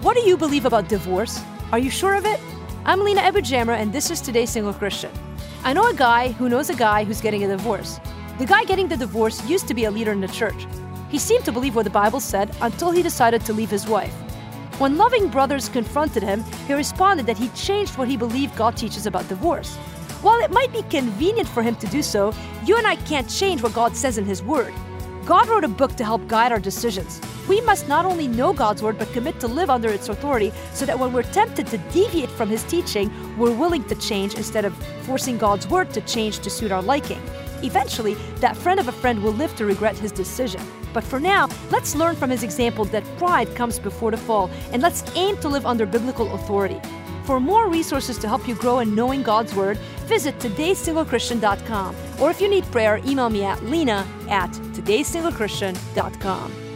What do you believe about divorce? Are you sure of it? I'm Lina AbuJamra, and this is Today's Single Christian. I know a guy who knows a guy who's getting a divorce. The guy getting the divorce used to be a leader in the church. He seemed to believe what the Bible said until he decided to leave his wife. When loving brothers confronted him, he responded that he changed what he believed God teaches about divorce. While it might be convenient for him to do so, you and I can't change what God says in His Word. God wrote a book to help guide our decisions. We must not only know God's Word, but commit to live under its authority so that when we're tempted to deviate from His teaching, we're willing to change instead of forcing God's Word to change to suit our liking. Eventually, that friend of a friend will live to regret his decision. But for now, let's learn from his example that pride comes before the fall, and let's aim to live under biblical authority. For more resources to help you grow in knowing God's Word, visit todaysinglechristian.com. Or if you need prayer, email me at lina at todaysinglechristian.com.